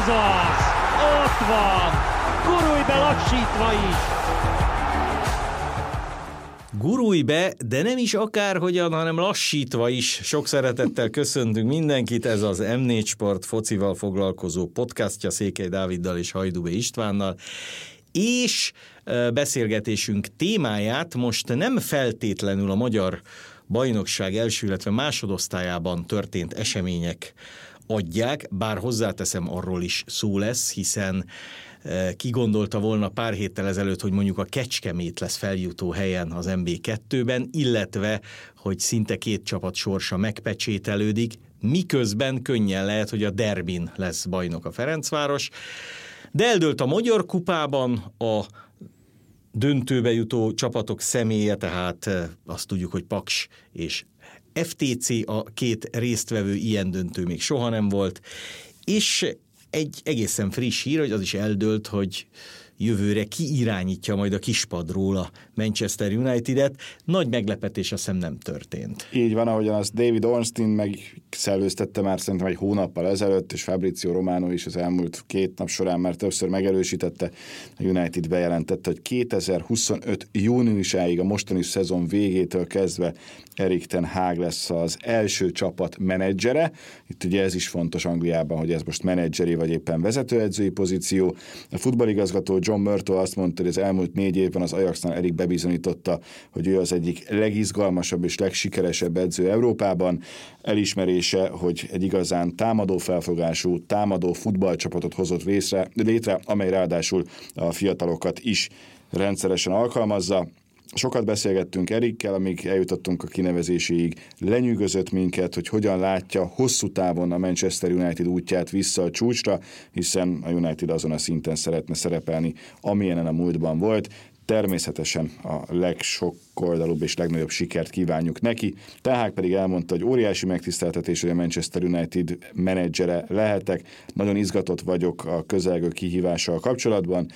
Ez az! Ott van! Gurulj be lassítva is! Gurulj be, de nem is akárhogyan, hanem lassítva is. Sok szeretettel köszöntünk mindenkit, ez az M4 Sport focival foglalkozó podcastja Székely Dáviddal és Hajdubé Istvánnal és beszélgetésünk témáját most nem feltétlenül a magyar bajnokság első, illetve másodosztályában történt események adják, bár hozzáteszem, arról is szó lesz, hiszen ki gondolta volna pár héttel ezelőtt, hogy mondjuk a Kecskemét lesz feljutó helyen az MB2-ben, illetve, hogy szinte két csapat sorsa megpecsételődik, miközben könnyen lehet, hogy a Derbin lesz bajnok a Ferencváros. De eldőlt a Magyar Kupában a döntőbe jutó csapatok személye, tehát azt tudjuk, hogy Paks és FTC a két résztvevő ilyen döntő még soha nem volt, és egy egészen friss hír, hogy az is eldőlt, hogy jövőre ki irányítja majd a kispadról a Manchester United-et. Nagy meglepetés azt hiszem nem történt. Így van, ahogyan azt David Ornstein megszellőztette már szerintem egy hónappal ezelőtt, és Fabrizio Romano is az elmúlt két nap során már többször megerősítette. A United bejelentette, hogy 2025 júniusáig a mostani szezon végétől kezdve Erik Ten Hag lesz az első csapat menedzsere. Itt ugye ez is fontos Angliában, hogy ez most menedzseri vagy éppen vezetőedzői pozíció. A futballigazgató John Murto azt mondta, hogy az elmúlt négy évben az Ajaxnál Erik bebizonyította, hogy ő az egyik legizgalmasabb és legsikeresebb edző Európában. Elismerése, hogy egy igazán támadó felfogású, támadó futballcsapatot hozott részre, létre, amely ráadásul a fiatalokat is rendszeresen alkalmazza. Sokat beszélgettünk Erikkel, amíg eljutottunk a kinevezéséig. Lenyűgözött minket, hogy hogyan látja hosszú távon a Manchester United útját vissza a csúcsra, hiszen a United azon a szinten szeretne szerepelni, amilyenen a múltban volt. Természetesen a legsokkoldalúbb és legnagyobb sikert kívánjuk neki. Tehát pedig elmondta, hogy óriási megtiszteltetés, hogy a Manchester United menedzsere lehetek. Nagyon izgatott vagyok a közelgő kihívással kapcsolatban.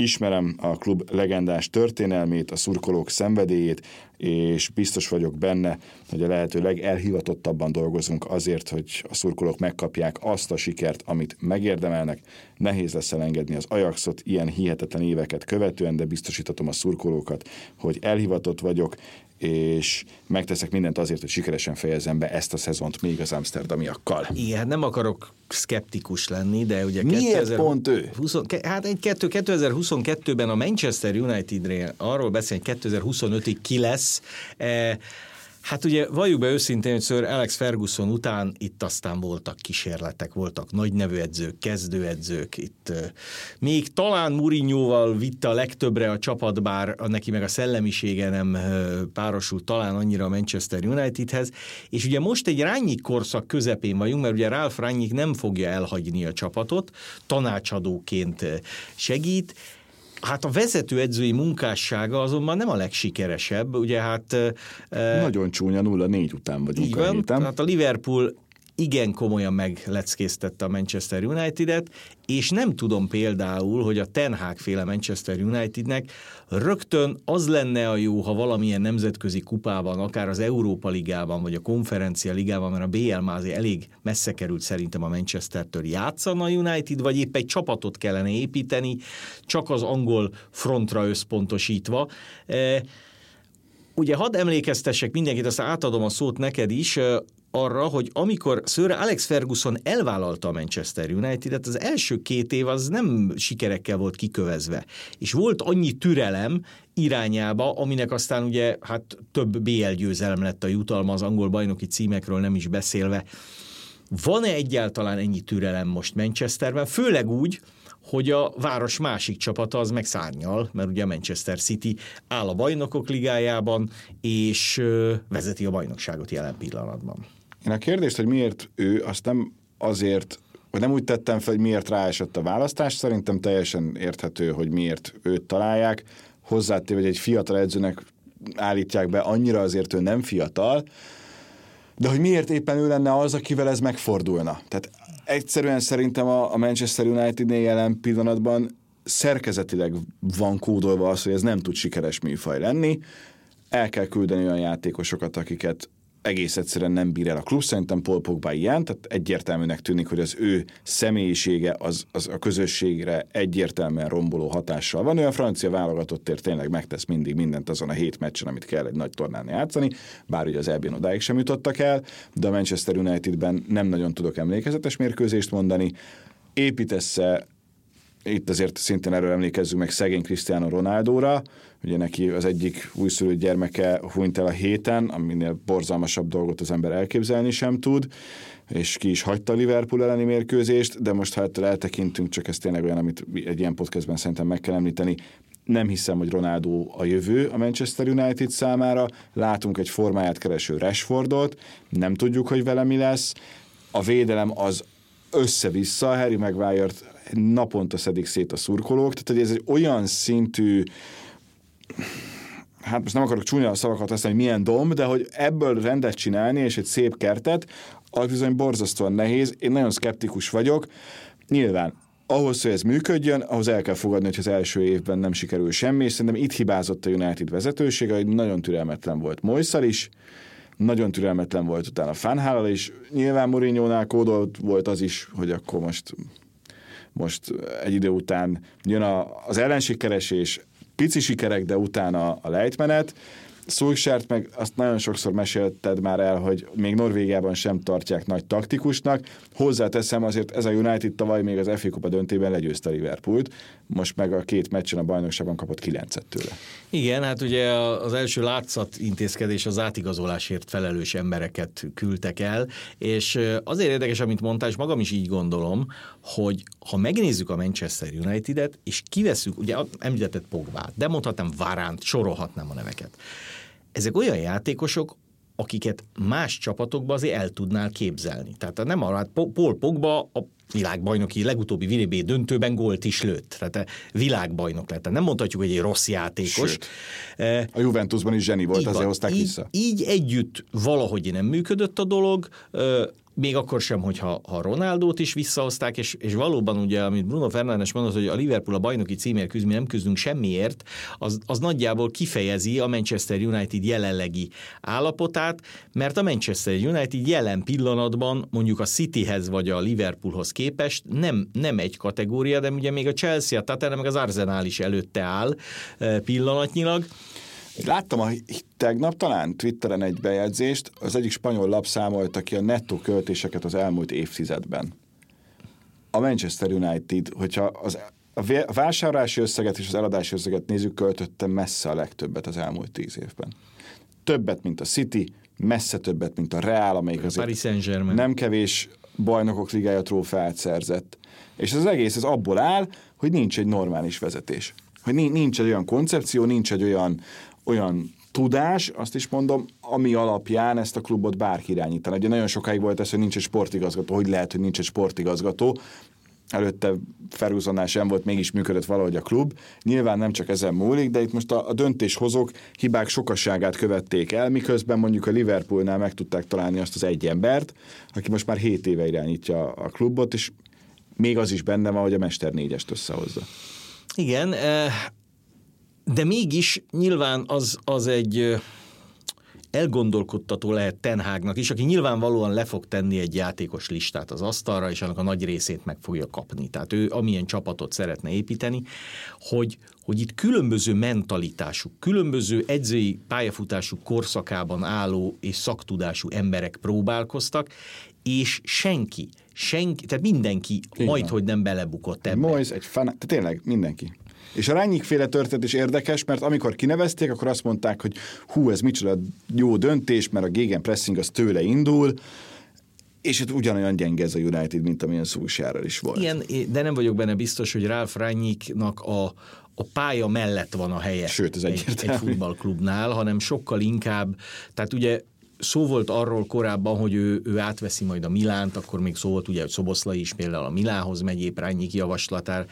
Ismerem a klub legendás történelmét, a szurkolók szenvedélyét, és biztos vagyok benne, hogy a lehető legelhivatottabban dolgozunk azért, hogy a szurkolók megkapják azt a sikert, amit megérdemelnek. Nehéz lesz elengedni az Ajaxot ilyen hihetetlen éveket követően, de biztosítatom a szurkolókat, hogy elhivatott vagyok, és megteszek mindent azért, hogy sikeresen fejezzem be ezt a szezont még az Amsterdamiakkal. Igen, hát nem akarok szkeptikus lenni, de ugye... Miért 2000, pont ő? 20, hát egy 2022-ben a Manchester United-rél arról beszél, hogy 2025-ig ki lesz, eh, Hát ugye valljuk be őszintén, hogy Sir Alex Ferguson után itt aztán voltak kísérletek, voltak nagy nevű edzők, kezdőedzők, itt még talán Mourinhoval vitte a legtöbbre a csapat, bár neki meg a szellemisége nem párosult talán annyira a Manchester Unitedhez, és ugye most egy Rányik korszak közepén vagyunk, mert ugye Ralph Rányik nem fogja elhagyni a csapatot, tanácsadóként segít, Hát a vezetőedzői munkássága azonban nem a legsikeresebb, ugye hát... Nagyon csúnya 0-4 után vagyunk így van, a Hát a Liverpool igen komolyan megleckésztette a Manchester United-et, és nem tudom például, hogy a Ten Hag féle Manchester Unitednek rögtön az lenne a jó, ha valamilyen nemzetközi kupában, akár az Európa Ligában, vagy a Konferencia Ligában, mert a BL mázi elég messze került szerintem a Manchestertől játszana a United, vagy épp egy csapatot kellene építeni, csak az angol frontra összpontosítva. E, ugye hadd emlékeztessek mindenkit, aztán átadom a szót neked is, arra, hogy amikor Sir Alex Ferguson elvállalta a Manchester United-et, az első két év az nem sikerekkel volt kikövezve. És volt annyi türelem irányába, aminek aztán ugye hát több BL győzelem lett a jutalma az angol bajnoki címekről nem is beszélve. Van-e egyáltalán ennyi türelem most Manchesterben? Főleg úgy, hogy a város másik csapata az meg szárnyal, mert ugye Manchester City áll a bajnokok ligájában, és vezeti a bajnokságot jelen pillanatban. Én a kérdést, hogy miért ő, azt nem azért vagy nem úgy tettem fel, hogy miért ráesett a választás, szerintem teljesen érthető, hogy miért őt találják. Hozzátéve, hogy egy fiatal edzőnek állítják be, annyira azért ő nem fiatal, de hogy miért éppen ő lenne az, akivel ez megfordulna. Tehát egyszerűen szerintem a Manchester United-nél jelen pillanatban szerkezetileg van kódolva az, hogy ez nem tud sikeres műfaj lenni. El kell küldeni olyan játékosokat, akiket egész egyszerűen nem bír el a klub. Szerintem Paul Pogba ilyen, tehát egyértelműnek tűnik, hogy az ő személyisége az, az a közösségre egyértelműen romboló hatással van. Ő a francia válogatottért tényleg megtesz mindig mindent azon a hét meccsen, amit kell egy nagy tornán játszani, bár ugye az elbén odáig sem jutottak el, de a Manchester Unitedben nem nagyon tudok emlékezetes mérkőzést mondani. Építesse itt azért szintén erről emlékezzünk meg szegény Cristiano Ronaldóra, ugye neki az egyik újszülött gyermeke hunyt el a héten, aminél borzalmasabb dolgot az ember elképzelni sem tud, és ki is hagyta a Liverpool elleni mérkőzést, de most ha ettől eltekintünk, csak ez tényleg olyan, amit egy ilyen podcastben szerintem meg kell említeni, nem hiszem, hogy Ronaldo a jövő a Manchester United számára. Látunk egy formáját kereső Rashfordot, nem tudjuk, hogy vele mi lesz. A védelem az össze-vissza, Harry Maguire-t naponta szedik szét a szurkolók, tehát ez egy olyan szintű hát most nem akarok csúnya szavakat használni, hogy milyen domb, de hogy ebből rendet csinálni, és egy szép kertet, az bizony borzasztóan nehéz. Én nagyon szkeptikus vagyok. Nyilván ahhoz, hogy ez működjön, ahhoz el kell fogadni, hogy az első évben nem sikerül semmi, és szerintem itt hibázott a United vezetősége, hogy nagyon türelmetlen volt Moiszal is, nagyon türelmetlen volt utána Fanhálal is, nyilván Mourinho-nál kódolt volt az is, hogy akkor most most egy idő után jön a, az ellenségkeresés, pici sikerek, de utána a lejtmenet, Szulsárt meg azt nagyon sokszor mesélted már el, hogy még Norvégiában sem tartják nagy taktikusnak. Hozzáteszem azért ez a United tavaly még az FA Kupa döntében legyőzte Liverpoolt, most meg a két meccsen a bajnokságban kapott kilencet tőle. Igen, hát ugye az első látszat intézkedés az átigazolásért felelős embereket küldtek el, és azért érdekes, amit mondtál, és magam is így gondolom, hogy ha megnézzük a Manchester United-et, és kiveszünk, ugye említetted Pogbát, de mondhatnám Varánt, sorolhatnám a neveket ezek olyan játékosok, akiket más csapatokban azért el tudnál képzelni. Tehát nem arra, hát Paul Pogba a világbajnoki legutóbbi VB döntőben gólt is lőtt. Tehát világbajnok lett. Nem mondhatjuk, hogy egy rossz játékos. Sőt, a Juventusban is zseni volt, azért hozták így, vissza. Így együtt valahogy nem működött a dolog még akkor sem, hogyha ha Ronaldót is visszahozták, és, és valóban ugye, amit Bruno Fernandes mondott, hogy a Liverpool a bajnoki címért küzd, mi nem küzdünk semmiért, az, az nagyjából kifejezi a Manchester United jelenlegi állapotát, mert a Manchester United jelen pillanatban mondjuk a Cityhez vagy a Liverpoolhoz képest nem, nem egy kategória, de ugye még a Chelsea, a Tottenham, meg az Arsenal is előtte áll eh, pillanatnyilag, Láttam a, tegnap talán Twitteren egy bejegyzést, az egyik spanyol lap számolta ki a nettó költéseket az elmúlt évtizedben. A Manchester United, hogyha az, a vásárlási összeget és az eladási összeget nézzük, költötte messze a legtöbbet az elmúlt tíz évben. Többet, mint a City, messze többet, mint a Real, amelyik azért Paris Saint-Germain. nem kevés bajnokok ligája trófeát szerzett. És az egész az abból áll, hogy nincs egy normális vezetés. Hogy nincs egy olyan koncepció, nincs egy olyan, olyan tudás, azt is mondom, ami alapján ezt a klubot bárki irányítani. Ugye nagyon sokáig volt ez, hogy nincs egy sportigazgató, hogy lehet, hogy nincs egy sportigazgató, előtte Ferguson sem volt, mégis működött valahogy a klub. Nyilván nem csak ezen múlik, de itt most a, a döntéshozók hibák sokasságát követték el, miközben mondjuk a Liverpoolnál meg tudták találni azt az egy embert, aki most már 7 éve irányítja a klubot, és még az is benne van, hogy a Mester négyest összehozza. Igen, eh, de mégis nyilván az, az egy elgondolkodtató lehet Tenhágnak is, aki nyilvánvalóan le fog tenni egy játékos listát az asztalra, és annak a nagy részét meg fogja kapni. Tehát ő amilyen csapatot szeretne építeni, hogy, hogy itt különböző mentalitású, különböző edzői pályafutású korszakában álló és szaktudású emberek próbálkoztak, és senki, senki, tehát mindenki majd, hogy nem belebukott ebbe. Moise egy fan, tehát tényleg mindenki. És a Rányik féle történet is érdekes, mert amikor kinevezték, akkor azt mondták, hogy hú, ez micsoda jó döntés, mert a Gégen pressing az tőle indul, és itt ugyanolyan gyenge ez a United, mint amilyen Szúsjárral is volt. Igen, de nem vagyok benne biztos, hogy Ralf Rányiknak a, a pálya mellett van a helye Sőt, ez egy, egy futballklubnál, hanem sokkal inkább, tehát ugye szó volt arról korábban, hogy ő, ő átveszi majd a Milánt, akkor még szó volt ugye, hogy Szoboszlai is például a Milánhoz megy épp Rányik javaslatár.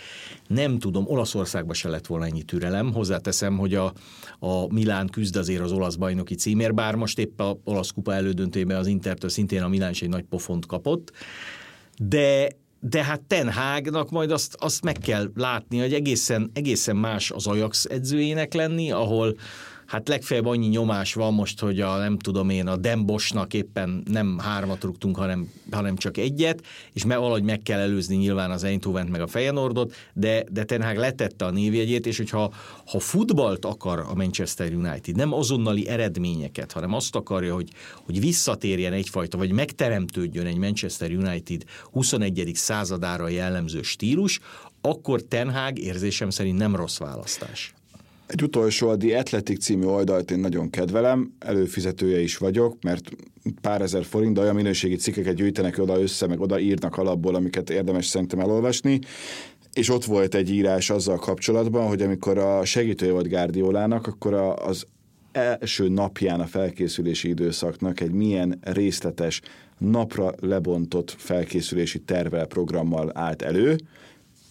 Nem tudom, Olaszországban se lett volna ennyi türelem. Hozzáteszem, hogy a, a Milán küzd azért az olasz bajnoki címér, bár most épp a olasz kupa elődöntőjében az Intertől szintén a Milán is egy nagy pofont kapott. De de hát Ten Hagnak majd azt, azt meg kell látni, hogy egészen, egészen más az Ajax edzőjének lenni, ahol hát legfeljebb annyi nyomás van most, hogy a nem tudom én, a Dembosnak éppen nem hármat rúgtunk, hanem, hanem csak egyet, és me, valahogy meg kell előzni nyilván az eindhoven meg a Feyenoordot, de, de Ten Hag letette a névjegyét, és hogyha ha futballt akar a Manchester United, nem azonnali eredményeket, hanem azt akarja, hogy, hogy visszatérjen egyfajta, vagy megteremtődjön egy Manchester United 21. századára jellemző stílus, akkor Ten Hag érzésem szerint nem rossz választás. Egy utolsó, a The Athletic című oldalt én nagyon kedvelem, előfizetője is vagyok, mert pár ezer forint, de olyan minőségi cikkeket gyűjtenek oda össze, meg oda írnak alapból, amiket érdemes szerintem elolvasni. És ott volt egy írás azzal kapcsolatban, hogy amikor a segítője volt Guardiolának, akkor az első napján a felkészülési időszaknak egy milyen részletes, napra lebontott felkészülési tervel, programmal állt elő,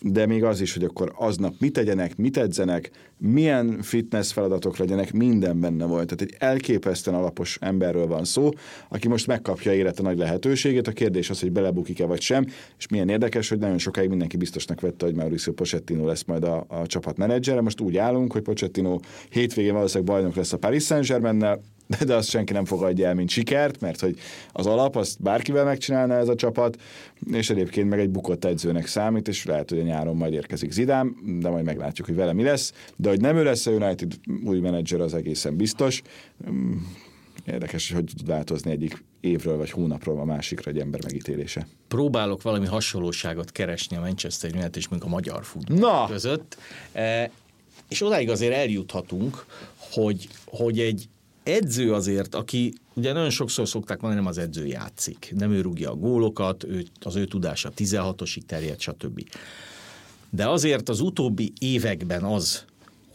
de még az is, hogy akkor aznap mit tegyenek, mit edzenek, milyen fitness feladatok legyenek, minden benne volt. Tehát egy elképesztően alapos emberről van szó, aki most megkapja élete nagy lehetőségét. A kérdés az, hogy belebukik-e vagy sem, és milyen érdekes, hogy nagyon sokáig mindenki biztosnak vette, hogy Mauricio Pochettino lesz majd a, a csapat menedzsere. Most úgy állunk, hogy Pochettino hétvégén valószínűleg bajnok lesz a Paris Saint-Germain-nel, de, de azt senki nem fogadja el, mint sikert, mert hogy az alap, azt bárkivel megcsinálna ez a csapat, és egyébként meg egy bukott edzőnek számít, és lehet, hogy a nyáron majd érkezik Zidám, de majd meglátjuk, hogy vele mi lesz. De hogy nem ő lesz a United új menedzser, az egészen biztos. Mm, érdekes, hogy tud változni egyik évről vagy hónapról a másikra egy ember megítélése. Próbálok valami hasonlóságot keresni a Manchester United és még a magyar futball között. E, és odáig azért eljuthatunk, hogy, hogy egy edző azért, aki ugye nagyon sokszor szokták mondani, nem az edző játszik, nem ő rúgja a gólokat, ő, az ő tudása 16-osig terjed, stb. De azért az utóbbi években az,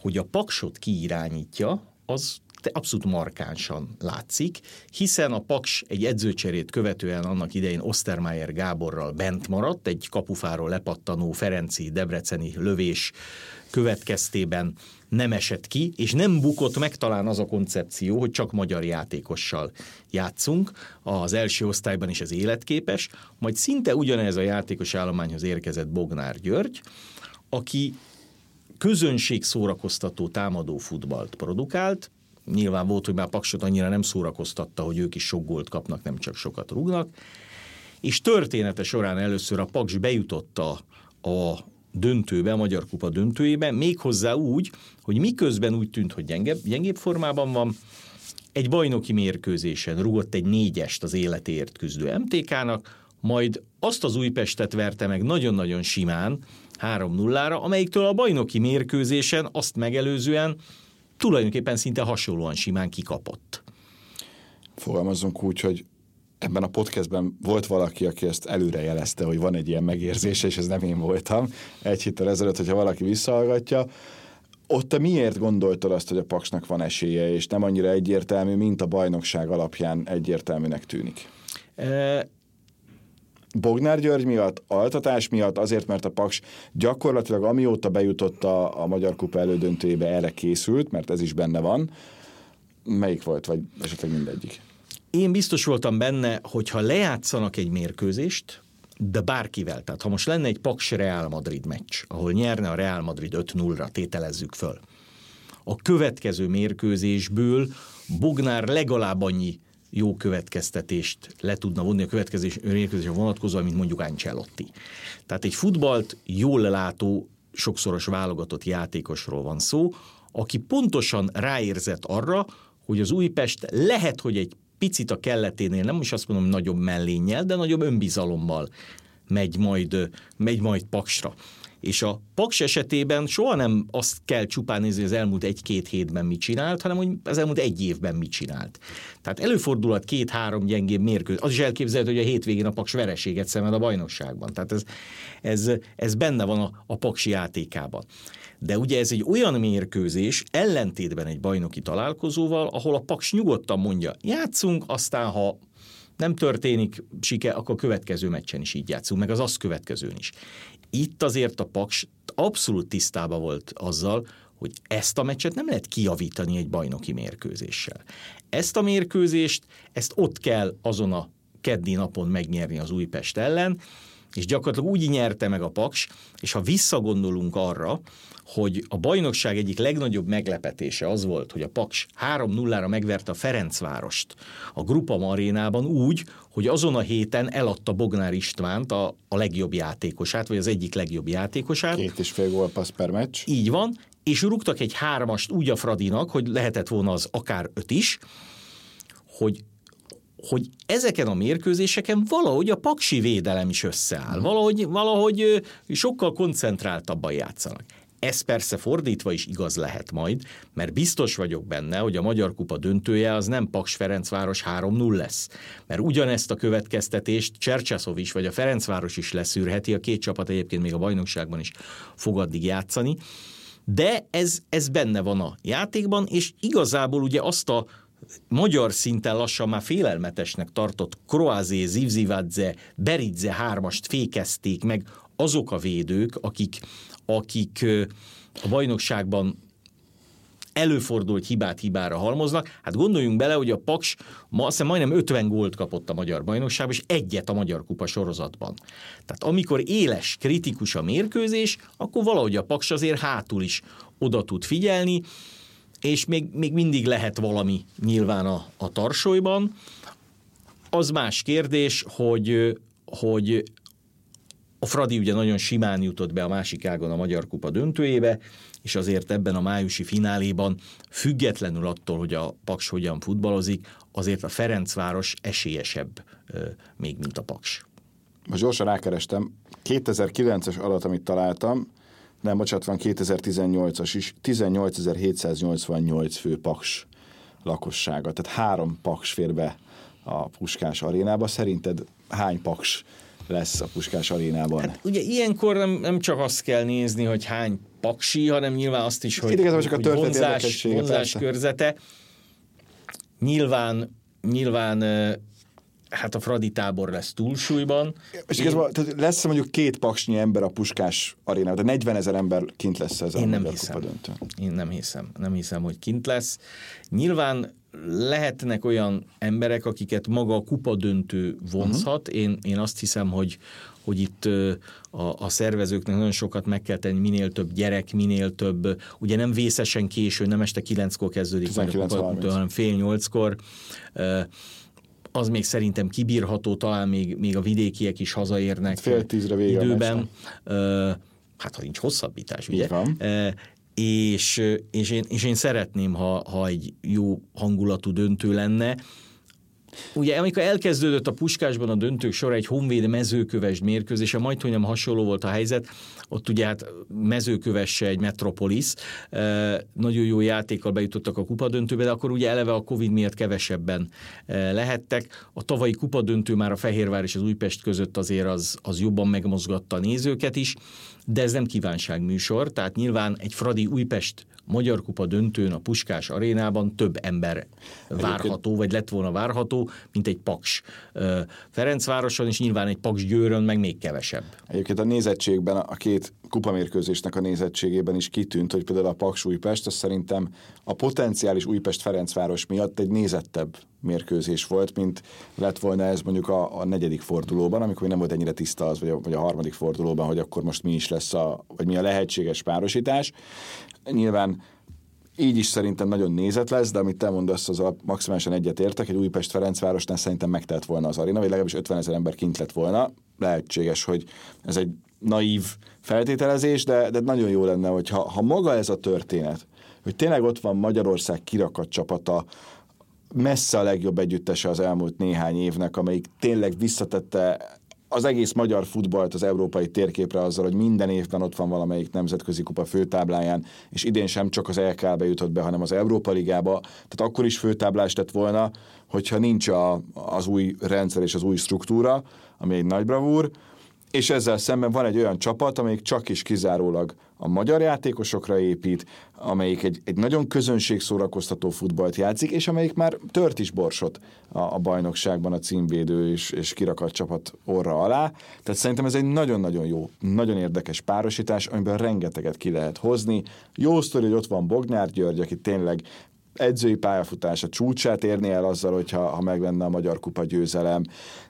hogy a paksot kiirányítja, az abszolút markánsan látszik, hiszen a Paks egy edzőcserét követően annak idején Ostermeier Gáborral bent maradt, egy kapufáról lepattanó Ferenci Debreceni lövés következtében nem esett ki, és nem bukott meg talán az a koncepció, hogy csak magyar játékossal játszunk. Az első osztályban is ez életképes, majd szinte ugyanez a játékos állományhoz érkezett Bognár György, aki közönség szórakoztató támadó futballt produkált, nyilván volt, hogy már Paksot annyira nem szórakoztatta, hogy ők is sok gólt kapnak, nem csak sokat rúgnak, és története során először a Paks bejutott a, döntőbe, a Magyar Kupa döntőjébe, méghozzá úgy, hogy miközben úgy tűnt, hogy gyengebb, gyengébb formában van, egy bajnoki mérkőzésen rugott egy négyest az életéért küzdő MTK-nak, majd azt az Újpestet verte meg nagyon-nagyon simán, 3-0-ra, amelyiktől a bajnoki mérkőzésen azt megelőzően tulajdonképpen szinte hasonlóan simán kikapott. Fogalmazunk úgy, hogy ebben a podcastben volt valaki, aki ezt előre jelezte, hogy van egy ilyen megérzése, és ez nem én voltam. Egy héttel ezelőtt, hogyha valaki visszahallgatja, ott te miért gondoltad azt, hogy a Paksnak van esélye, és nem annyira egyértelmű, mint a bajnokság alapján egyértelműnek tűnik? Bognár György miatt, altatás miatt, azért, mert a Paks gyakorlatilag amióta bejutott a, a Magyar Kupa elődöntőjébe erre készült, mert ez is benne van. Melyik volt, vagy esetleg mindegyik? Én biztos voltam benne, hogy ha lejátszanak egy mérkőzést, de bárkivel, tehát ha most lenne egy Paks Real Madrid meccs, ahol nyerne a Real Madrid 5-0-ra, tételezzük föl, a következő mérkőzésből Bognár legalább annyi jó következtetést le tudna vonni a következő mérkőzésre vonatkozóan, mint mondjuk Ancelotti. Tehát egy futballt jól látó, sokszoros válogatott játékosról van szó, aki pontosan ráérzett arra, hogy az Újpest lehet, hogy egy picit a kelleténél, nem is azt mondom nagyobb mellénnyel, de nagyobb önbizalommal megy majd, megy majd Paksra. És a Paks esetében soha nem azt kell csupán nézni, hogy az elmúlt egy-két hétben mit csinált, hanem hogy az elmúlt egy évben mit csinált. Tehát előfordulhat két-három gyengébb mérkőzés. Az is elképzelhető, hogy a hétvégén a Paks vereséget szemed a bajnokságban. Tehát ez, ez, ez benne van a, a Paksi játékában. De ugye ez egy olyan mérkőzés, ellentétben egy bajnoki találkozóval, ahol a Paks nyugodtan mondja, játszunk, aztán ha nem történik sike, akkor a következő meccsen is így játszunk, meg az azt következőn is. Itt azért a Paks abszolút tisztában volt azzal, hogy ezt a meccset nem lehet kijavítani egy bajnoki mérkőzéssel. Ezt a mérkőzést, ezt ott kell azon a keddi napon megnyerni az Újpest ellen, és gyakorlatilag úgy nyerte meg a Paks, és ha visszagondolunk arra, hogy a bajnokság egyik legnagyobb meglepetése az volt, hogy a Paks 3-0-ra megverte a Ferencvárost a Grupa Marénában úgy, hogy azon a héten eladta Bognár Istvánt, a, a legjobb játékosát, vagy az egyik legjobb játékosát. Két és fél gól passz per meccs. Így van, és rúgtak egy hármast úgy a Fradinak, hogy lehetett volna az akár öt is, hogy hogy ezeken a mérkőzéseken valahogy a paksi védelem is összeáll, valahogy, valahogy sokkal koncentráltabban játszanak. Ez persze fordítva is igaz lehet majd, mert biztos vagyok benne, hogy a Magyar Kupa döntője az nem Paks Ferencváros 3-0 lesz. Mert ugyanezt a következtetést Csercsaszov is, vagy a Ferencváros is leszűrheti, a két csapat egyébként még a bajnokságban is fog addig játszani. De ez, ez benne van a játékban, és igazából ugye azt a magyar szinten lassan már félelmetesnek tartott Kroazé, Zivzivadze, Beridze hármast fékezték meg azok a védők, akik, akik a bajnokságban előfordult hibát hibára halmoznak. Hát gondoljunk bele, hogy a Paks ma azt majdnem 50 gólt kapott a magyar bajnokságban, és egyet a Magyar Kupa sorozatban. Tehát amikor éles, kritikus a mérkőzés, akkor valahogy a Paks azért hátul is oda tud figyelni, és még, még mindig lehet valami nyilván a, a tarsolyban. Az más kérdés, hogy, hogy a Fradi ugye nagyon simán jutott be a másik ágon a Magyar Kupa döntőjébe, és azért ebben a májusi fináléban, függetlenül attól, hogy a Paks hogyan futballozik, azért a Ferencváros esélyesebb még, mint a Paks. Most gyorsan rákerestem, 2009-es adat, amit találtam, nem, bocsánat, van 2018-as is, 18.788 fő paks lakossága, tehát három paks fér be a Puskás arénába. Szerinted hány paks lesz a Puskás arénában? Hát ugye ilyenkor nem, nem csak azt kell nézni, hogy hány paksi, hanem nyilván azt is, hogy, Idegen, csak a vonzás, vonzás körzete. Nyilván, nyilván hát a Fradi tábor lesz túlsúlyban. És Én... igazán, tehát lesz mondjuk két paksnyi ember a Puskás arénában, de 40 ezer ember kint lesz ez Én nem hiszem. Én nem hiszem. Nem hiszem, hogy kint lesz. Nyilván lehetnek olyan emberek, akiket maga a kupa döntő vonzhat. Uh-huh. Én, én azt hiszem, hogy, hogy itt a, a szervezőknek nagyon sokat meg kell tenni, minél több gyerek, minél több, ugye nem vészesen késő, nem este kilenckor kezdődik, hanem fél nyolckor az még szerintem kibírható, talán még, még a vidékiek is hazaérnek Fél tízre vége időben. Hát ha nincs hosszabbítás, ugye? van. És, és, én, és én szeretném, ha, ha egy jó hangulatú döntő lenne, Ugye amikor elkezdődött a Puskásban a döntők sor egy honvéd mezőköves mérkőzése, majd hogy nem hasonló volt a helyzet, ott ugye hát mezőkövesse egy metropolis, nagyon jó játékkal bejutottak a kupadöntőbe, de akkor ugye eleve a Covid miatt kevesebben lehettek. A tavalyi kupadöntő már a Fehérvár és az Újpest között azért az, az jobban megmozgatta a nézőket is, de ez nem kívánságműsor, tehát nyilván egy Fradi Újpest Magyar Kupa döntőn a Puskás arénában több ember várható, vagy lett volna várható, mint egy Paks Ferencvároson, és nyilván egy Paks Győrön meg még kevesebb. Egyébként a nézettségben, a két kupamérkőzésnek a nézettségében is kitűnt, hogy például a Paks Újpest, az szerintem a potenciális Újpest-Ferencváros miatt egy nézettebb mérkőzés volt, mint lett volna ez mondjuk a, a negyedik fordulóban, amikor nem volt ennyire tiszta az, vagy a, vagy a harmadik fordulóban, hogy akkor most mi is lesz a, vagy mi a lehetséges párosítás. Nyilván így is szerintem nagyon nézet lesz, de amit te mondasz, az a maximálisan egyet értek, egy Újpest-Ferencvárosnál szerintem megtelt volna az arena, vagy legalábbis 50 ezer ember kint lett volna. Lehetséges, hogy ez egy naív feltételezés, de, de nagyon jó lenne, hogy ha, ha maga ez a történet, hogy tényleg ott van Magyarország kirakat csapata, messze a legjobb együttese az elmúlt néhány évnek, amelyik tényleg visszatette az egész magyar futballt az európai térképre azzal, hogy minden évben ott van valamelyik nemzetközi kupa főtábláján, és idén sem csak az LKB jutott be, hanem az Európa Ligába, tehát akkor is főtáblás lett volna, hogyha nincs a, az új rendszer és az új struktúra, ami egy nagy bravúr, és ezzel szemben van egy olyan csapat, amelyik csak is kizárólag a magyar játékosokra épít, amelyik egy, egy nagyon közönségszórakoztató futballt játszik, és amelyik már tört is borsot a, a bajnokságban a címvédő és, és kirakat csapat orra alá. Tehát szerintem ez egy nagyon-nagyon jó, nagyon érdekes párosítás, amiben rengeteget ki lehet hozni. Jó sztori, hogy ott van Bognár György, aki tényleg edzői pályafutása csúcsát érni el azzal, hogyha ha megvenne a Magyar Kupa győzelem.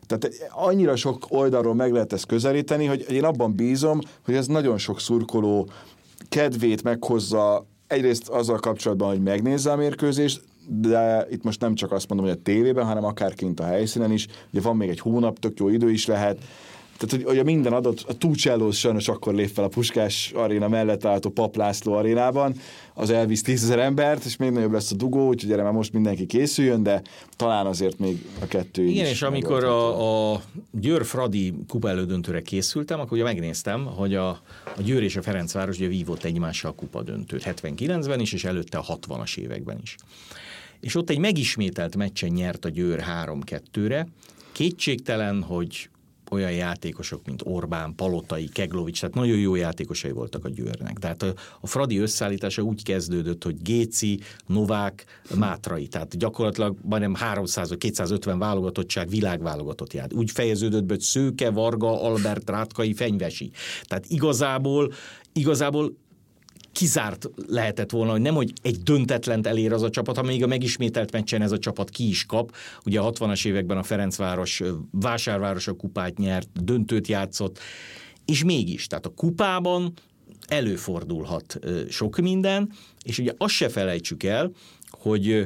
Tehát annyira sok oldalról meg lehet ezt közelíteni, hogy én abban bízom, hogy ez nagyon sok szurkoló kedvét meghozza egyrészt azzal kapcsolatban, hogy megnézze a mérkőzést, de itt most nem csak azt mondom, hogy a tévében, hanem akár kint a helyszínen is. Ugye van még egy hónap, tök jó idő is lehet, tehát, hogy, hogy a minden adott, a Tuccello sajnos akkor lép fel a Puskás aréna mellett állható Paplászló arénában, az elvisz tízezer embert, és még nagyobb lesz a dugó, úgyhogy erre már most mindenki készüljön, de talán azért még a kettő Igen, és amikor a, a Győr Fradi kupa elődöntőre készültem, akkor ugye megnéztem, hogy a, a Győr és a Ferencváros ugye vívott egymással a kupa döntőt 79-ben is, és előtte a 60-as években is. És ott egy megismételt meccsen nyert a Győr 3-2-re, Kétségtelen, hogy olyan játékosok, mint Orbán, Palotai, Keglovics, tehát nagyon jó játékosai voltak a Győrnek. Tehát a, a Fradi összeállítása úgy kezdődött, hogy Géci, Novák, Mátrai, tehát gyakorlatilag majdnem 300 250 válogatottság világválogatott ját. Úgy fejeződött be, hogy Szőke, Varga, Albert, Rátkai, Fenyvesi. Tehát igazából igazából kizárt lehetett volna, hogy nem, hogy egy döntetlent elér az a csapat, hanem még a megismételt meccsen ez a csapat ki is kap. Ugye a 60-as években a Ferencváros Vásárváros a kupát nyert, döntőt játszott, és mégis, tehát a kupában előfordulhat sok minden, és ugye azt se felejtsük el, hogy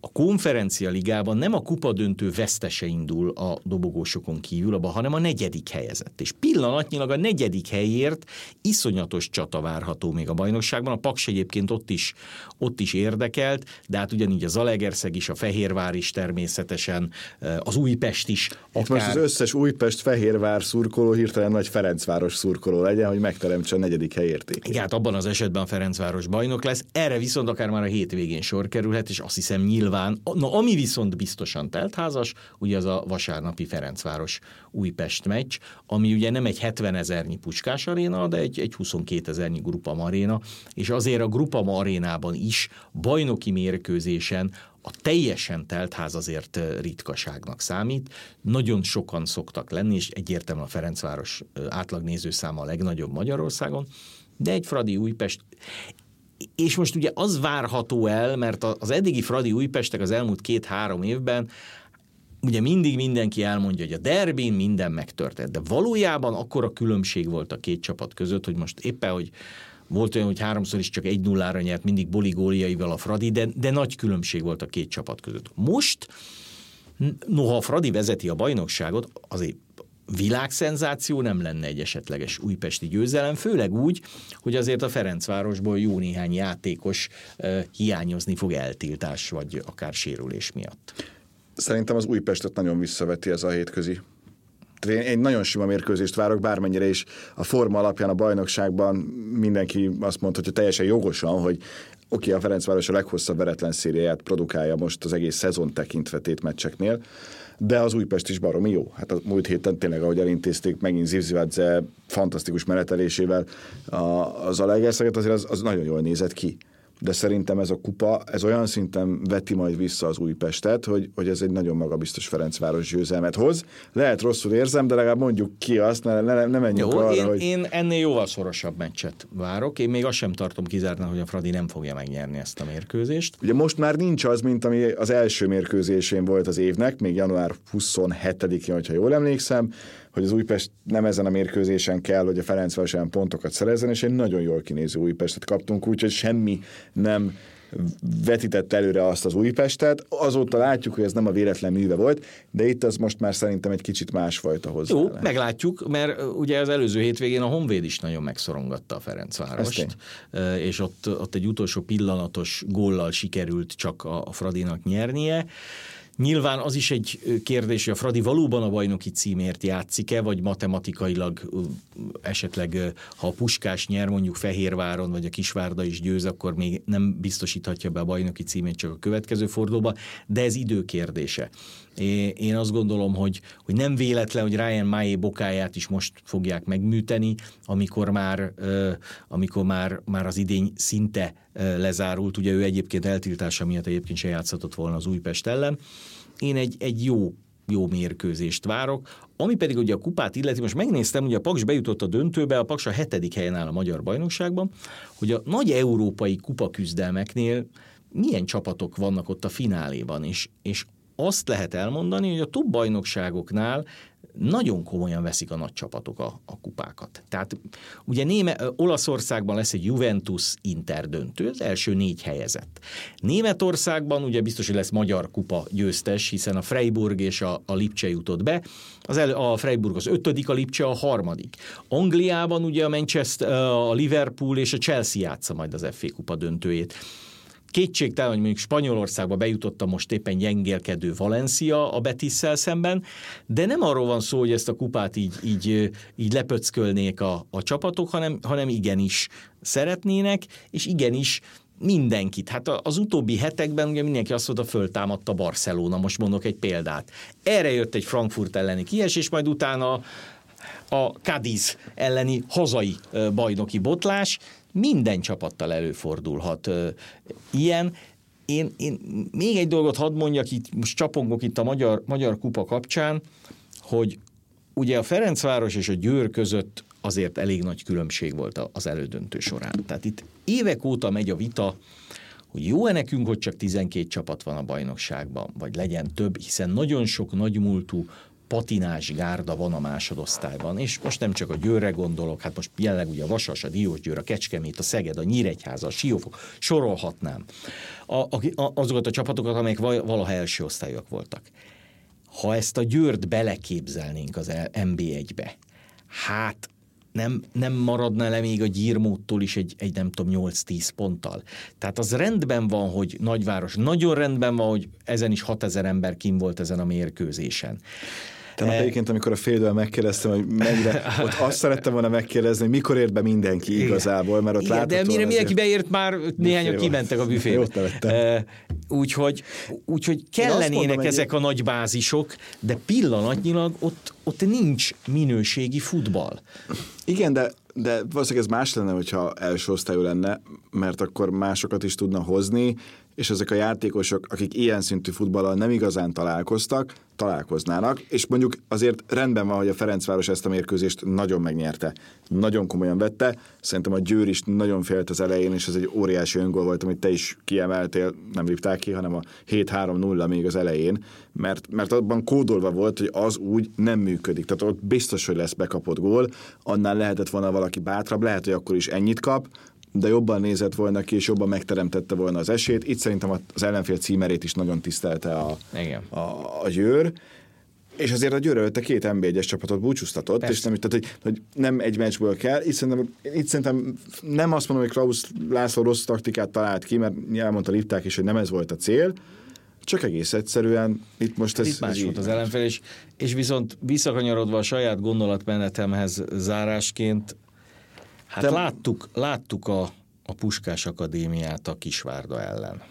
a konferencia ligában nem a kupa döntő vesztese indul a dobogósokon kívül, abban, hanem a negyedik helyezett. És pillanatnyilag a negyedik helyért iszonyatos csata várható még a bajnokságban. A Paks egyébként ott is, ott is érdekelt, de hát ugyanígy a Zalegerszeg is, a Fehérvár is természetesen, eh, az Újpest is. Akár... Itt most az összes Újpest-Fehérvár szurkoló hirtelen nagy Ferencváros szurkoló legyen, hogy megteremtse a negyedik helyért. Igen, hát abban az esetben a Ferencváros bajnok lesz. Erre viszont akár már a hétvégén sor kerülhet, és azt hiszem nyilván nyilván, na ami viszont biztosan teltházas, ugye az a vasárnapi Ferencváros Újpest meccs, ami ugye nem egy 70 ezernyi puskás aréna, de egy, egy 22 ezernyi Grupam aréna, és azért a Grupam arénában is bajnoki mérkőzésen a teljesen telt ház azért ritkaságnak számít. Nagyon sokan szoktak lenni, és egyértelműen a Ferencváros átlagnézőszáma a legnagyobb Magyarországon, de egy Fradi Újpest és most ugye az várható el, mert az eddigi Fradi Újpestek az elmúlt két-három évben ugye mindig mindenki elmondja, hogy a derbin minden megtörtént, de valójában akkor a különbség volt a két csapat között, hogy most éppen, hogy volt olyan, hogy háromszor is csak egy nullára nyert, mindig boligóliaival a Fradi, de, de nagy különbség volt a két csapat között. Most, noha a Fradi vezeti a bajnokságot, azért világszenzáció nem lenne egy esetleges újpesti győzelem, főleg úgy, hogy azért a Ferencvárosból jó néhány játékos hiányozni fog eltiltás, vagy akár sérülés miatt. Szerintem az Újpestet nagyon visszaveti ez a hétközi én, én nagyon sima mérkőzést várok, bármennyire is a forma alapján a bajnokságban mindenki azt mondta, hogy teljesen jogosan, hogy oké, okay, a Ferencváros a leghosszabb veretlen szériáját produkálja most az egész szezon tekintve tétmeccseknél, de az Újpest is baromi jó. Hát a múlt héten tényleg, ahogy elintézték megint Zivzivadze fantasztikus menetelésével az Alegerszeget, azért az, az nagyon jól nézett ki de szerintem ez a kupa, ez olyan szinten veti majd vissza az Újpestet, hogy, hogy ez egy nagyon magabiztos Ferencváros győzelmet hoz. Lehet rosszul érzem, de legalább mondjuk ki azt, ne, ne, ne menjünk Jó, arra, én, hogy... én ennél jóval szorosabb meccset várok. Én még azt sem tartom kizártnak, hogy a Fradi nem fogja megnyerni ezt a mérkőzést. Ugye most már nincs az, mint ami az első mérkőzésén volt az évnek, még január 27-én, hogyha jól emlékszem, hogy az Újpest nem ezen a mérkőzésen kell, hogy a Ferencváros pontokat szerezzen, és egy nagyon jól kinéző Újpestet kaptunk, úgyhogy semmi nem vetített előre azt az Újpestet. Azóta látjuk, hogy ez nem a véletlen műve volt, de itt az most már szerintem egy kicsit másfajta hozzá. Jó, meglátjuk, mert ugye az előző hétvégén a Honvéd is nagyon megszorongatta a Ferencvárost, és ott, ott egy utolsó pillanatos góllal sikerült csak a, a Fradinak nyernie. Nyilván az is egy kérdés, hogy a Fradi valóban a bajnoki címért játszik-e, vagy matematikailag esetleg, ha a Puskás nyer mondjuk Fehérváron, vagy a Kisvárda is győz, akkor még nem biztosíthatja be a bajnoki címét csak a következő fordulóba, de ez idő kérdése. Én azt gondolom, hogy, hogy nem véletlen, hogy Ryan Maé bokáját is most fogják megműteni, amikor már, amikor már, már az idény szinte lezárult. Ugye ő egyébként eltiltása miatt egyébként se játszhatott volna az Újpest ellen. Én egy, egy jó jó mérkőzést várok. Ami pedig ugye a kupát illeti, most megnéztem, hogy a Paks bejutott a döntőbe, a Paks a hetedik helyen áll a magyar bajnokságban, hogy a nagy európai kupaküzdelmeknél milyen csapatok vannak ott a fináléban, és, és azt lehet elmondani, hogy a top bajnokságoknál nagyon komolyan veszik a nagy csapatok a, a kupákat. Tehát ugye Néme, Olaszországban lesz egy Juventus Inter döntő, az első négy helyezett. Németországban ugye biztos, hogy lesz magyar kupa győztes, hiszen a Freiburg és a, a Lipcse jutott be. Az el, a Freiburg az ötödik, a Lipcse a harmadik. Angliában ugye a Manchester, a Liverpool és a Chelsea játsza majd az FA kupa döntőjét. Kétségtelen, hogy mondjuk Spanyolországba bejutott a most éppen gyengélkedő Valencia a Betisszel szemben, de nem arról van szó, hogy ezt a kupát így, így, így lepöckölnék a, a csapatok, hanem, hanem igenis szeretnének, és igenis mindenkit. Hát az utóbbi hetekben ugye mindenki azt mondta, föltámadta Barcelona, most mondok egy példát. Erre jött egy Frankfurt elleni kiesés, majd utána a Cadiz elleni hazai bajnoki botlás, minden csapattal előfordulhat ilyen. Én, én még egy dolgot hadd mondjak, itt most csapongok itt a Magyar, Magyar Kupa kapcsán, hogy ugye a Ferencváros és a Győr között azért elég nagy különbség volt az elődöntő során. Tehát itt évek óta megy a vita, hogy jó-e nekünk, hogy csak 12 csapat van a bajnokságban, vagy legyen több, hiszen nagyon sok nagymúltú patinás gárda van a másodosztályban, és most nem csak a Győrre gondolok, hát most jelenleg ugye a Vasas, a Diósgyőr, a Kecskemét, a Szeged, a Nyíregyháza, a Siófok, sorolhatnám a, a, azokat a csapatokat, amelyek valaha első osztályok voltak. Ha ezt a Győrt beleképzelnénk az MB1-be, hát nem, nem maradna le még a gyírmódtól is egy, egy nem tudom, 8-10 ponttal. Tehát az rendben van, hogy nagyváros, nagyon rendben van, hogy ezen is 6000 ember kim volt ezen a mérkőzésen. Tehát e... egyébként, amikor a félidőben megkérdeztem, hogy mennyire, ott azt szerettem volna megkérdezni, hogy mikor ért be mindenki igazából, mert ott Igen, De mire mindenki beért, már néhányan kimentek a büfébe. E, úgyhogy, úgyhogy kellenének mondom, ezek a nagy bázisok, de pillanatnyilag ott, ott nincs minőségi futball. Igen, de de valószínűleg ez más lenne, hogyha első osztályú lenne, mert akkor másokat is tudna hozni, és ezek a játékosok, akik ilyen szintű futballal nem igazán találkoztak, találkoznának, és mondjuk azért rendben van, hogy a Ferencváros ezt a mérkőzést nagyon megnyerte, nagyon komolyan vette, szerintem a Győr is nagyon félt az elején, és ez egy óriási öngól volt, amit te is kiemeltél, nem lépták ki, hanem a 7-3-0 még az elején, mert, mert abban kódolva volt, hogy az úgy nem működik, tehát ott biztos, hogy lesz bekapott gól, annál lehetett volna valaki bátrabb, lehet, hogy akkor is ennyit kap, de jobban nézett volna ki, és jobban megteremtette volna az esélyt. Itt szerintem az ellenfél címerét is nagyon tisztelte a, Igen. a, a győr. És azért a Győr előtte két NB1-es csapatot búcsúztatott, Persze. és nem, tehát, hogy, hogy nem egy meccsből kell. Itt szerintem, itt szerintem nem azt mondom, hogy Klaus László rossz taktikát talált ki, mert elmondta Lipták is, hogy nem ez volt a cél, csak egész egyszerűen itt most ez... Itt más ez volt az ellenfél, és, és viszont visszakanyarodva a saját gondolatmenetemhez zárásként, Hát De... láttuk, láttuk a, a Puskás Akadémiát a Kisvárda ellen.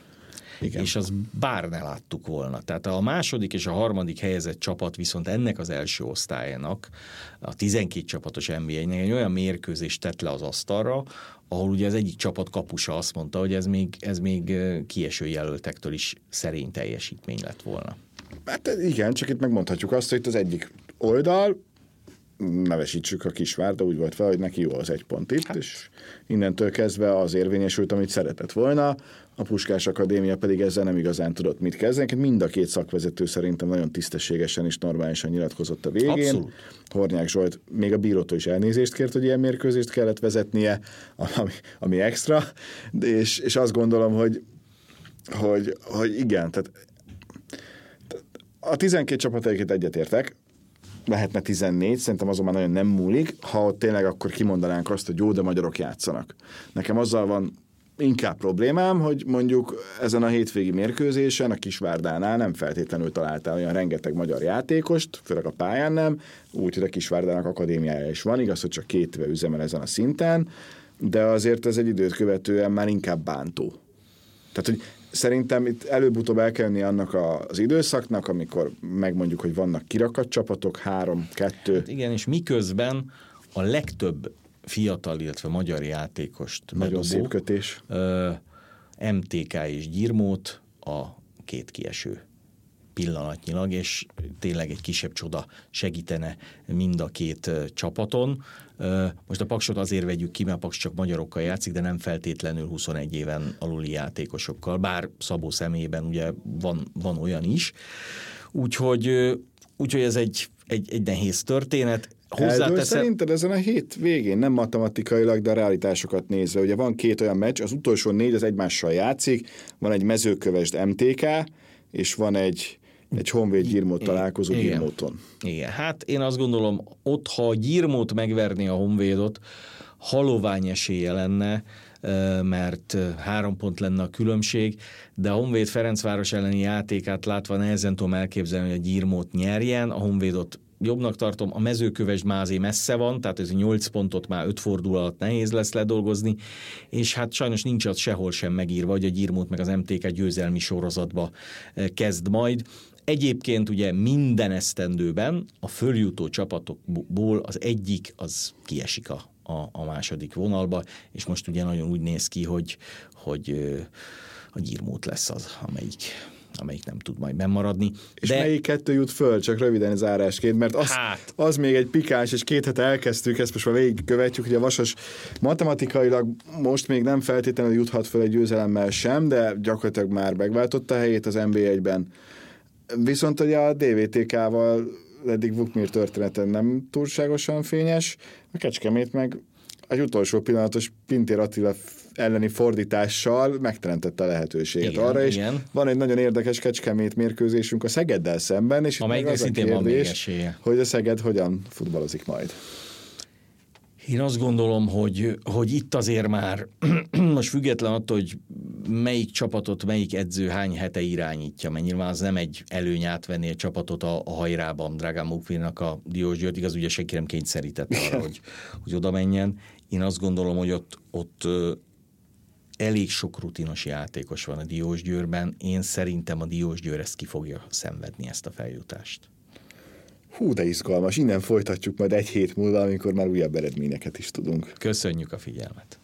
Igen. És az bár ne láttuk volna. Tehát a második és a harmadik helyezett csapat viszont ennek az első osztályának, a 12 csapatos nba egy olyan mérkőzést tett le az asztalra, ahol ugye az egyik csapat kapusa azt mondta, hogy ez még, ez még kieső jelöltektől is szerény teljesítmény lett volna. Hát igen, csak itt megmondhatjuk azt, hogy itt az egyik oldal nevesítsük a kisvár, de úgy volt fel, hogy neki jó az egy pont itt, hát. és innentől kezdve az érvényesült, amit szeretett volna, a Puskás Akadémia pedig ezzel nem igazán tudott mit kezdeni. Mind a két szakvezető szerintem nagyon tisztességesen és normálisan nyilatkozott a végén. Abszolút. Hornyák Zsolt még a bírótól is elnézést kért, hogy ilyen mérkőzést kellett vezetnie, ami, ami extra, és, és azt gondolom, hogy, hogy, hogy igen, tehát a 12 csapat egyetértek, lehetne 14, szerintem azon már nagyon nem múlik, ha ott tényleg akkor kimondanánk azt, hogy jó, de magyarok játszanak. Nekem azzal van inkább problémám, hogy mondjuk ezen a hétvégi mérkőzésen a Kisvárdánál nem feltétlenül találtál olyan rengeteg magyar játékost, főleg a pályán nem, úgyhogy a Kisvárdának akadémiája is van, igaz, hogy csak két éve üzemel ezen a szinten, de azért ez egy időt követően már inkább bántó. Tehát, hogy szerintem itt előbb-utóbb el kell jönni annak az időszaknak, amikor megmondjuk, hogy vannak kirakat csapatok, három, kettő. Hát igen, és miközben a legtöbb fiatal, illetve magyar játékost Nagyon bedobó, szép kötés. Ö, MTK és Gyirmót a két kieső pillanatnyilag, és tényleg egy kisebb csoda segítene mind a két csapaton. Most a Paksot azért vegyük ki, mert a Paks csak magyarokkal játszik, de nem feltétlenül 21 éven aluli játékosokkal, bár Szabó személyében ugye van, van olyan is. Úgyhogy, úgyhogy ez egy, egy, egy nehéz történet. Hozzáteszem... Szerinted ezen a hét végén, nem matematikailag, de a realitásokat nézve, ugye van két olyan meccs, az utolsó négy az egymással játszik, van egy mezőkövesd MTK, és van egy, egy Honvéd Gyirmót találkozó Igen. Gyirmóton. Igen, hát én azt gondolom, ott, ha a Gyirmót megverni a Honvédot, halovány esélye lenne, mert három pont lenne a különbség, de a Honvéd Ferencváros elleni játékát látva nehezen tudom elképzelni, hogy a Gyirmót nyerjen, a Honvédot jobbnak tartom, a mezőköves mázé messze van, tehát ez 8 pontot már 5 fordulat nehéz lesz ledolgozni, és hát sajnos nincs az sehol sem megírva, hogy a Gyirmót meg az MTK győzelmi sorozatba kezd majd. Egyébként ugye minden esztendőben a följutó csapatokból az egyik az kiesik a, a, a második vonalba, és most ugye nagyon úgy néz ki, hogy, hogy a gyírmót lesz az, amelyik amelyik nem tud majd bemaradni. És de... melyik kettő jut föl, csak röviden zárásként, mert az, hát... az még egy pikáns, és két hete elkezdtük, ezt most már végigkövetjük, hogy a Vasas matematikailag most még nem feltétlenül juthat föl egy győzelemmel sem, de gyakorlatilag már megváltotta a helyét az NB1-ben. Viszont ugye a DVTK-val eddig Vukmir történeten nem túlságosan fényes, a Kecskemét meg egy utolsó pillanatos Pintér Attila elleni fordítással megteremtette a lehetőséget igen, arra, és igen. van egy nagyon érdekes kecskemét mérkőzésünk a Szegeddel szemben, és Amelyik az szintén kérdés, hogy a Szeged hogyan futballozik majd. Én azt gondolom, hogy, hogy itt azért már most független attól, hogy melyik csapatot, melyik edző hány hete irányítja, mert nyilván az nem egy előny átvenni a csapatot a, a hajrában, Dragán Mukvirnak a Diós György, igaz, ugye senki nem kényszerített arra, hogy, hogy oda menjen. Én azt gondolom, hogy ott, ott elég sok rutinos játékos van a Diós Győrben. Én szerintem a Diós Győr ezt ki fogja szenvedni, ezt a feljutást. Hú, de izgalmas. Innen folytatjuk majd egy hét múlva, amikor már újabb eredményeket is tudunk. Köszönjük a figyelmet!